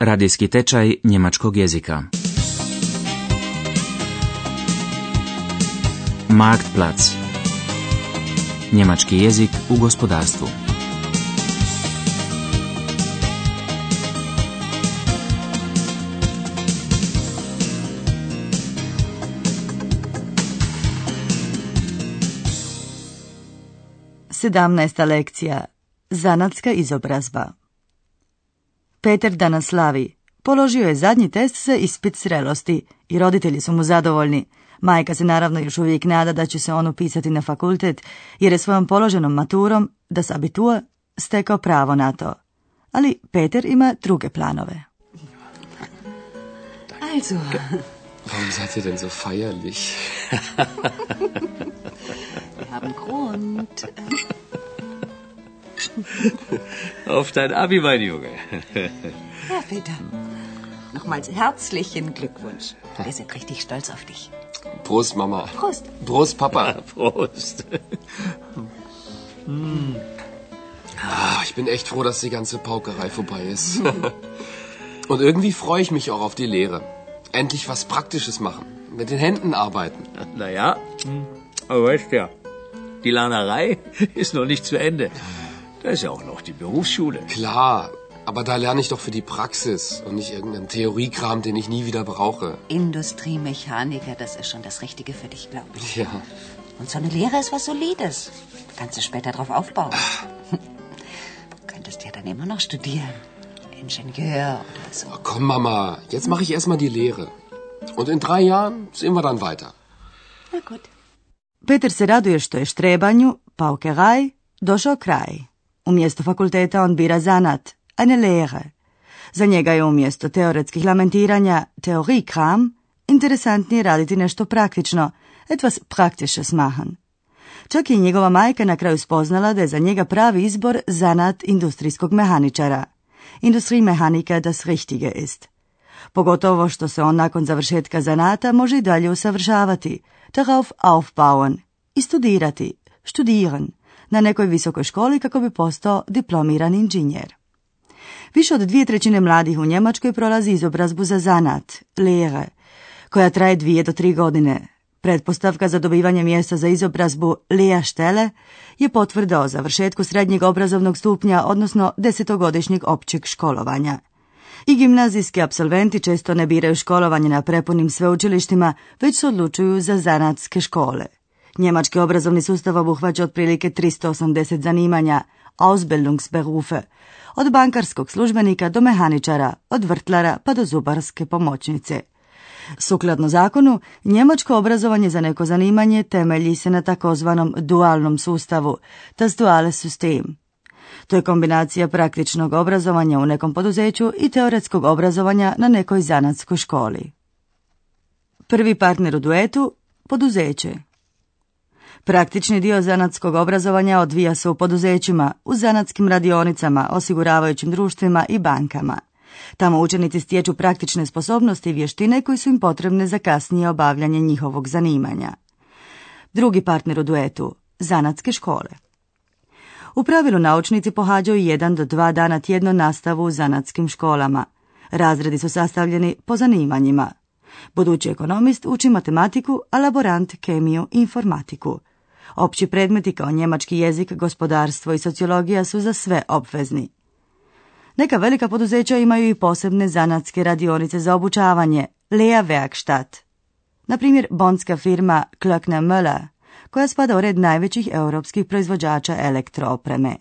Radijski tečaj njemačkog jezika. Marktplatz. Njemački jezik u gospodarstvu. Sedamnaesta lekcija. Zanatska izobrazba. Peter danas slavi. Položio je zadnji test za ispit srelosti i roditelji su mu zadovoljni. Majka se naravno još uvijek nada da će se on upisati na fakultet, jer je svojom položenom maturom, da se abitua, stekao pravo na to. Ali Peter ima druge planove. Also, Warum seid ihr denn so feierlich? wir haben Grund. Auf dein Abi, mein Junge. Ja, Peter. Nochmals herzlichen Glückwunsch. Wir sind richtig stolz auf dich. Prost, Mama. Prost. Prost, Papa. Prost. Ah, ich bin echt froh, dass die ganze Paukerei vorbei ist. Und irgendwie freue ich mich auch auf die Lehre. Endlich was Praktisches machen. Mit den Händen arbeiten. Naja, aber weißt ja, die Lernerei ist noch nicht zu Ende. Da ist ja auch noch die Berufsschule. Klar, aber da lerne ich doch für die Praxis und nicht irgendeinen Theoriekram, den ich nie wieder brauche. Industriemechaniker, das ist schon das Richtige für dich, glaube ich. Ja. Und so eine Lehre ist was Solides. Kannst du später drauf aufbauen. Du könntest ja dann immer noch studieren. Ingenieur oder so. Oh, komm, Mama, jetzt mache ich erstmal die Lehre. Und in drei Jahren sehen wir dann weiter. Na gut. Peter se raduje što je štrebanju, paukeraj, došao kraj. Umjesto fakulteta on bira zanat, eine Lehre. Za njega je umjesto teoretskih lamentiranja, teorikram, interesantnije raditi nešto praktično, etwas praktisches machen. Čak i njegova majka na kraju spoznala da je za njega pravi izbor zanat industrijskog mehaničara. Industriemehaniker das Richtige ist. Pogotovo što se on nakon završetka zanata može i dalje usavršavati, darauf aufbauen, i studirati, studieren, na nekoj visokoj školi kako bi postao diplomirani inženjer. Više od dvije trećine mladih u Njemačkoj prolazi izobrazbu za zanat, lehre, koja traje dvije do tri godine. Pretpostavka za dobivanje mjesta za izobrazbu Lehrstelle je potvrda o završetku srednjeg obrazovnog stupnja, odnosno desetogodišnjeg općeg školovanja. I gimnazijski absolventi često ne biraju školovanje na prepunim sveučilištima, već se odlučuju za zanatske škole. Njemački obrazovni sustav obuhvaća otprilike 380 zanimanja, Ausbildungsberufe, od bankarskog službenika do mehaničara, od vrtlara pa do zubarske pomoćnice. Sukladno zakonu, njemačko obrazovanje za neko zanimanje temelji se na takozvanom dualnom sustavu, das duale System. To je kombinacija praktičnog obrazovanja u nekom poduzeću i teoretskog obrazovanja na nekoj zanatskoj školi. Prvi partner u duetu – poduzeće. Praktični dio zanatskog obrazovanja odvija se u poduzećima, u zanatskim radionicama, osiguravajućim društvima i bankama. Tamo učenici stječu praktične sposobnosti i vještine koji su im potrebne za kasnije obavljanje njihovog zanimanja. Drugi partner u duetu – zanatske škole. U pravilu naučnici pohađaju jedan do dva dana tjedno nastavu u zanatskim školama. Razredi su sastavljeni po zanimanjima. Budući ekonomist uči matematiku, a laborant kemiju i informatiku. Opći predmeti kao njemački jezik, gospodarstvo i sociologija su za sve obvezni. Neka velika poduzeća imaju i posebne zanatske radionice za obučavanje, Lehrwerkstatt. Na primjer, bonska firma Klöckner Möller, koja spada u red najvećih europskih proizvođača elektroopreme.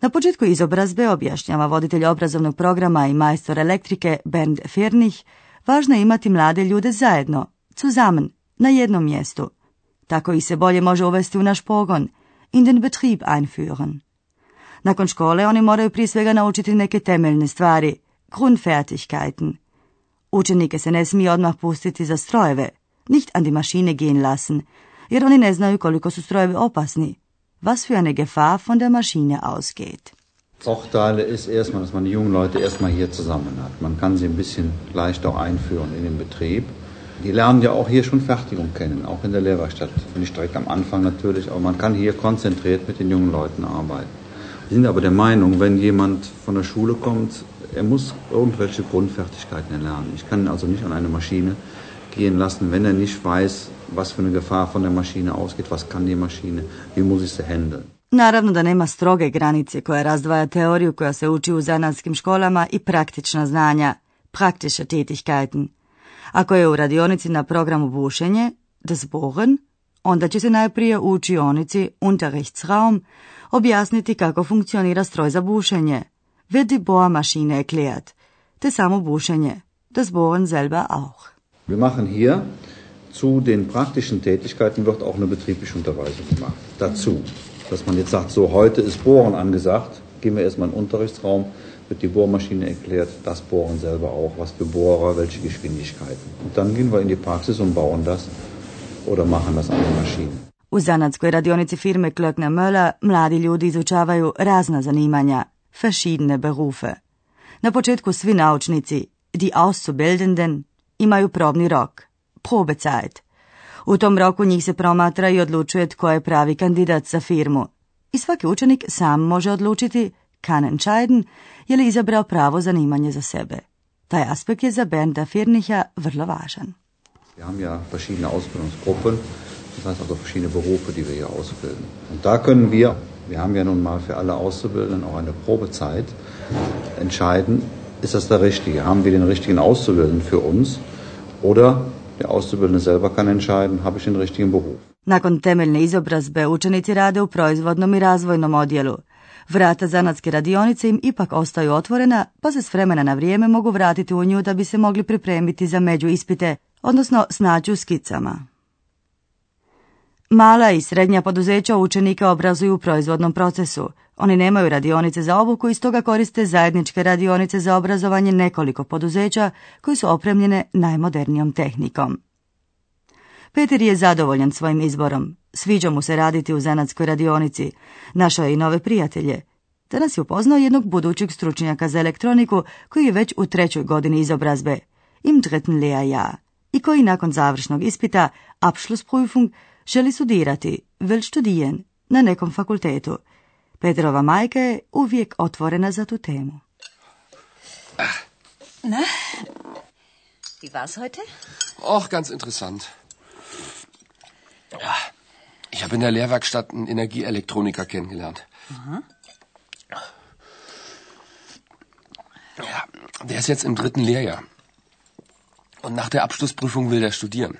Na početku izobrazbe objašnjava voditelj obrazovnog programa i majstor elektrike Bernd Firnih, važno je imati mlade ljude zajedno, zusammen, na jednom mjestu. Tako ih se bolje može uvesti u naš pogon, in den Betrieb einführen. Nakon škole oni moraju prije svega naučiti neke temeljne stvari, Grundfertigkeiten. Učenike se ne smije odmah pustiti za strojeve, nicht an die Maschine gehen lassen, jer oni ne znaju koliko su strojevi opasni. Was für eine Gefahr von der Maschine ausgeht. Vorteile ist erstmal, dass man die jungen Leute erstmal hier zusammen hat. Man kann sie ein bisschen leichter einführen in den Betrieb. Die lernen ja auch hier schon Fertigung kennen, auch in der Lehrwerkstatt. Nicht direkt am Anfang natürlich, aber man kann hier konzentriert mit den jungen Leuten arbeiten. Wir sind aber der Meinung, wenn jemand von der Schule kommt, er muss irgendwelche Grundfertigkeiten erlernen. Ich kann ihn also nicht an eine Maschine gehen lassen, wenn er nicht weiß, was für eine Gefahr von der Maschine ausgeht, was kann die Maschine, wie muss ich sie handeln. Naravno da nema stroge granice koja razdvaja teoriju koja se uči u zanatskim školama i praktična znanja, praktische Tätigkeiten. Ako je u radionici na programu bušenje, das Bohren, onda će se najprije u učionici Unterrichtsraum objasniti kako funkcionira stroj za bušenje, wird die Bohrmaschine erklärt, te samo bušenje, das Bohren selber auch. Wir machen hier zu den praktischen Tätigkeiten wird auch eine betriebliche Unterweisung gemacht. Dazu, dass man jetzt sagt, so heute ist Bohren angesagt, gehen wir erstmal in den Unterrichtsraum, wird die Bohrmaschine erklärt, das Bohren selber auch, was für Bohrer, welche Geschwindigkeiten. Und dann gehen wir in die Praxis und bauen das oder machen das an der Maschine. U zanatskoj radionici firme Klöckner Möller mladi ljudi izučavaju razna zanimanja, verschiedene Berufe. Na početku svi naučnici, die Auszubildenden, imaju probni rok, Probezeit. U tom roku njih se promatra i odlučuje tko je pravi kandidat za firmu. I svaki učenik sam može odlučiti, kann entscheiden, je li izabrao pravo zanimanje za sebe. Taj aspekt je za Bernda Firnicha vrlo važan. Wir haben ja verschiedene Ausbildungsgruppen, das heißt also verschiedene Berufe, die wir hier ausbilden. Und da können wir, wir haben ja nun mal für alle Auszubildenden auch eine Probezeit, entscheiden, ist das der Richtige? Haben wir den richtigen Auszubildenden für uns? Oder der Auszubildende selber kann entscheiden, habe ich den richtigen Beruf? Nakon temeljne izobrazbe učenici rade u proizvodnom i razvojnom odjelu. Vrata zanatske radionice im ipak ostaju otvorena, pa se s vremena na vrijeme mogu vratiti u nju da bi se mogli pripremiti za među ispite, odnosno snaći u skicama. Mala i srednja poduzeća učenika obrazuju u proizvodnom procesu. Oni nemaju radionice za obuku i stoga koriste zajedničke radionice za obrazovanje nekoliko poduzeća koji su opremljene najmodernijom tehnikom. Peter je zadovoljan svojim izborom. Sviđa mu se raditi u zanatskoj radionici. Našao je i nove prijatelje. Danas je upoznao jednog budućeg stručnjaka za elektroniku koji je već u trećoj godini izobrazbe, im dritten Lehrjahr, i koji nakon završnog ispita, Abschlussprüfung, želi studirati, will studieren, na nekom fakultetu. Petrova majka je uvijek otvorena za tu temu. Na, wie war's heute? Och, ganz interessant. Ja, ich habe in der Lehrwerkstatt einen Energieelektroniker kennengelernt. Ja, der ist jetzt im dritten Lehrjahr. Und nach der Abschlussprüfung will der studieren.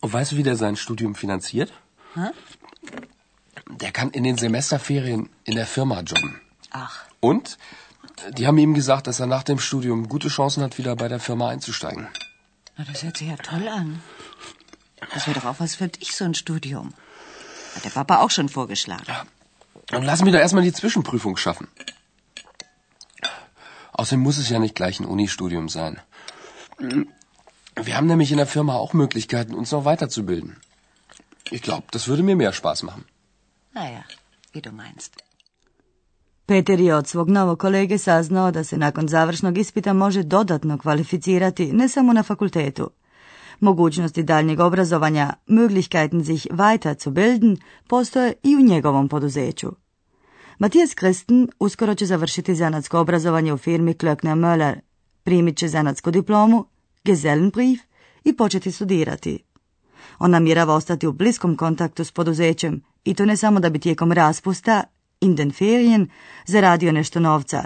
Und weißt du, wie der sein Studium finanziert? Hä? Der kann in den Semesterferien in der Firma jobben. Ach, Und die haben ihm gesagt, dass er nach dem Studium gute Chancen hat, wieder bei der Firma einzusteigen. na, das hört sich ja toll an. Das wäre doch auch was für dich, so ein Studium. Hat der Papa auch schon vorgeschlagen. Und lass mich doch erstmal die Zwischenprüfung schaffen. Außerdem muss es ja nicht gleich ein Unistudium sein. Wir haben nämlich in der Firma auch Möglichkeiten, uns noch weiterzubilden. Ich glaube, das würde mir mehr Spaß machen. Naja, wie du meinst. Peter je od svog novog kolege saznao da se nakon završnog ispita može dodatno kvalificirati ne samo na fakultetu. Mogućnosti daljnjeg obrazovanja, Möglichkeiten sich weiter zu bilden, postoje i u njegovom poduzeću. Matijas Kristen uskoro će završiti zanatsko obrazovanje u firmi Klöckner Möller, primit će zanatsku diplomu, Gesellenbrief i početi studirati. On namjerava ostati u bliskom kontaktu s poduzećem i to ne samo da bi tijekom raspusta, in den Ferien, zaradio nešto novca.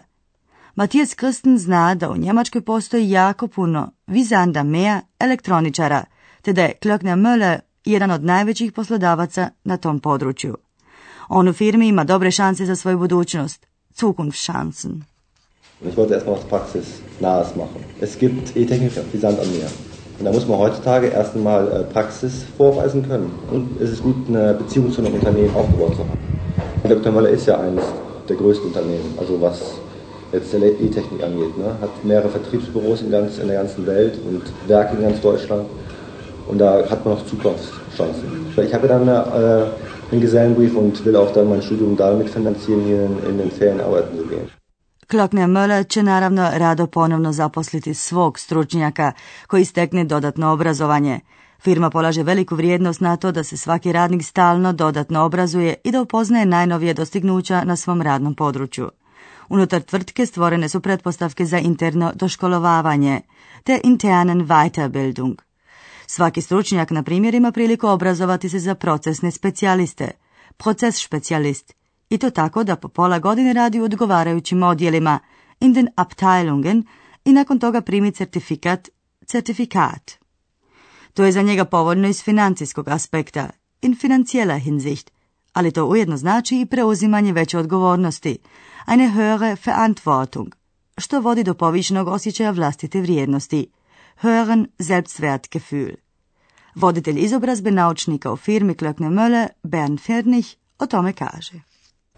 Matijas Krsten zna da u Njemačkoj postoji jako puno vizanda mea elektroničara, te da je Klöckner Möller jedan od najvećih poslodavaca na tom području. On u firmi ima dobre šanse za svoju budućnost, Zukunftschancen. Ich wollte erstmal was Praxisnahes machen. Es gibt E-Techniker wie Sand am Meer. Und da muss man heutzutage erst einmal äh, Praxis vorweisen können. Und es ist gut, eine Beziehung zu einem Unternehmen aufgebaut zu haben. Dr. Möller ist ja eines der größten Unternehmen, also was jetzt der E-Technik angeht. Ne? Hat mehrere Vertriebsbüros in, ganz, in der ganzen Welt und Werke in ganz Deutschland. Und da hat man noch Zukunftschancen. Ich habe dann äh, einen Gesellenbrief und will auch dann mein Studium damit finanzieren, hier in, in den Ferien arbeiten zu gehen. Klokner Möller će naravno rado ponovno zaposliti svog stručnjaka koji stekne dodatno obrazovanje. Firma polaže veliku vrijednost na to da se svaki radnik stalno dodatno obrazuje i da upoznaje najnovije dostignuća na svom radnom području. Unutar tvrtke stvorene su pretpostavke za interno doškolovavanje, te internen Weiterbildung. Svaki stručnjak, na primjer, ima priliku obrazovati se za procesne specijaliste, proces specijalist, i to tako da po pola godine radi u odgovarajućim odjelima, in den Abteilungen, i nakon toga primi certifikat, certifikat. To je za njega povoljno iz financijskog aspekta, in financijela Hinsicht, ali to ujedno znači i preuzimanje veće odgovornosti, eine höhere Verantwortung, što vodi do povišenog osjećaja vlastite vrijednosti, höheren Selbstwertgefühl. Voditelj izobrazbe naučnika u firmi Klöckner Mölle, Bernd Ferdnich, o tome kaže.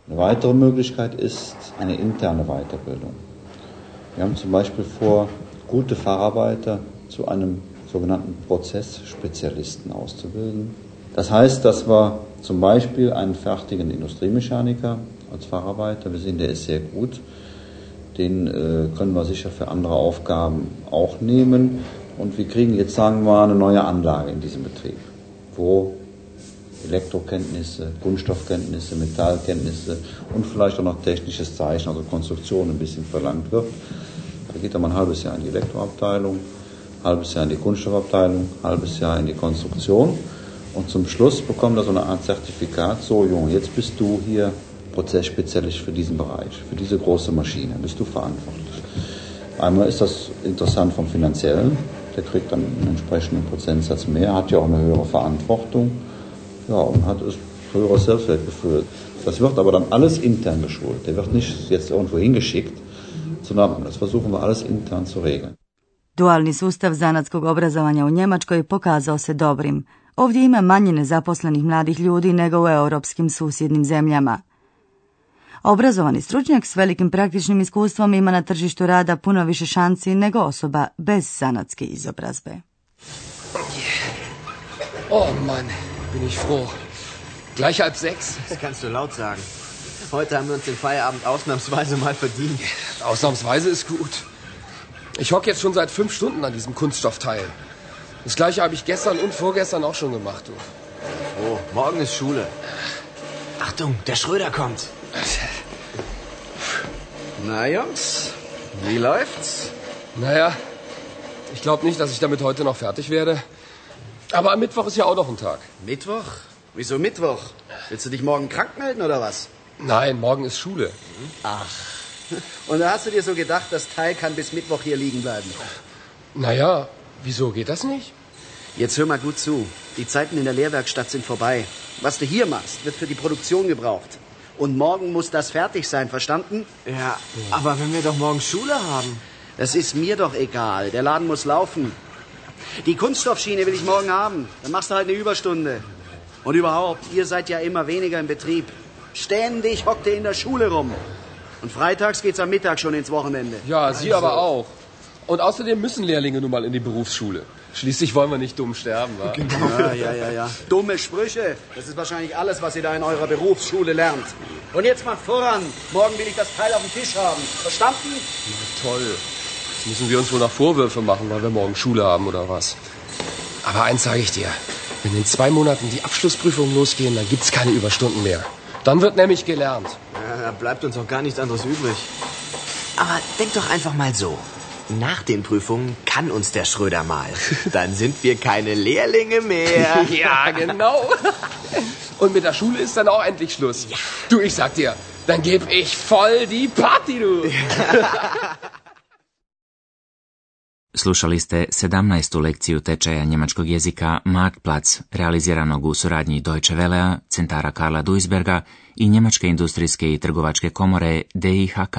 Eine weitere Möglichkeit ist eine interne Weiterbildung. Wir haben zum Beispiel vor, gute Facharbeiter zu einem sogenannten Prozessspezialisten auszubilden. Das heißt, dass wir zum Beispiel einen fertigen Industriemechaniker als Facharbeiter, wir sehen, der ist sehr gut, den äh, können wir sicher für andere Aufgaben auch nehmen. Und wir kriegen jetzt, sagen wir mal, eine neue Anlage in diesem Betrieb, wo Elektrokenntnisse, Kunststoffkenntnisse, Metallkenntnisse und vielleicht auch noch technisches Zeichen, also Konstruktion ein bisschen verlangt wird. Da geht er mal ein halbes Jahr in die Elektroabteilung, ein halbes Jahr in die Kunststoffabteilung, ein halbes Jahr in die Konstruktion und zum Schluss bekommt er so eine Art Zertifikat, so Junge, jetzt bist du hier Prozessspezialist für diesen Bereich, für diese große Maschine, bist du verantwortlich. Einmal ist das interessant vom Finanziellen, der kriegt dann einen entsprechenden Prozentsatz mehr, hat ja auch eine höhere Verantwortung ja, und hat es höheres Selbstwertgefühl. Das wird aber dann alles intern geschult. Der wird nicht jetzt irgendwo hingeschickt, sondern das versuchen wir alles intern zu regeln. Dualni sustav zanatskog obrazovanja u Njemačkoj pokazao se dobrim. Ovdje ima manje nezaposlenih mladih ljudi nego u europskim susjednim zemljama. Obrazovani stručnjak s velikim praktičnim iskustvom ima na tržištu rada puno više šanci nego osoba bez zanatske izobrazbe. Oh Mann, bin ich froh. Gleich halb sechs. Das kannst du laut sagen. Heute haben wir uns den Feierabend ausnahmsweise mal verdient. Ausnahmsweise ist gut. Ich hocke jetzt schon seit fünf Stunden an diesem Kunststoffteil. Das gleiche habe ich gestern und vorgestern auch schon gemacht. Du. Oh, morgen ist Schule. Achtung, der Schröder kommt. Na, Jungs, wie läuft's? Naja, ich glaube nicht, dass ich damit heute noch fertig werde. Aber am Mittwoch ist ja auch noch ein Tag. Mittwoch? Wieso Mittwoch? Willst du dich morgen krank melden oder was? Nein, morgen ist Schule. Ach. Und da hast du dir so gedacht, das Teil kann bis Mittwoch hier liegen bleiben. Naja, wieso geht das nicht? Jetzt hör mal gut zu. Die Zeiten in der Lehrwerkstatt sind vorbei. Was du hier machst, wird für die Produktion gebraucht. Und morgen muss das fertig sein, verstanden? Ja, aber wenn wir doch morgen Schule haben. Das ist mir doch egal. Der Laden muss laufen. Die Kunststoffschiene will ich morgen haben. Dann machst du halt eine Überstunde. Und überhaupt, ihr seid ja immer weniger im Betrieb. Ständig hockt ihr in der Schule rum. Und freitags geht's am Mittag schon ins Wochenende. Ja, Sie aber auch. Und außerdem müssen Lehrlinge nun mal in die Berufsschule. Schließlich wollen wir nicht dumm sterben, wa? Ja, ja, ja, ja. Dumme Sprüche. Das ist wahrscheinlich alles, was ihr da in eurer Berufsschule lernt. Und jetzt mal voran. Morgen will ich das Teil auf dem Tisch haben. Verstanden? Toll. Jetzt müssen wir uns wohl noch Vorwürfe machen, weil wir morgen Schule haben oder was. Aber eins sage ich dir. Wenn in zwei Monaten die Abschlussprüfungen losgehen, dann gibt's keine Überstunden mehr. Dann wird nämlich gelernt. Ja, da bleibt uns auch gar nichts anderes übrig. Aber denk doch einfach mal so. Nach den Prüfungen kann uns der Schröder mal. Dann sind wir keine Lehrlinge mehr. Ja, genau. Und mit der Schule ist dann auch endlich Schluss. Du, ich sag dir, dann geb ich voll die Party, du. Slušali ste 17. lekciju tečaja njemačkog jezika Marktplatz, realiziranog u suradnji Deutsche Wellea, centara Karla Duisberga i Njemačke industrijske i trgovačke komore DIHK.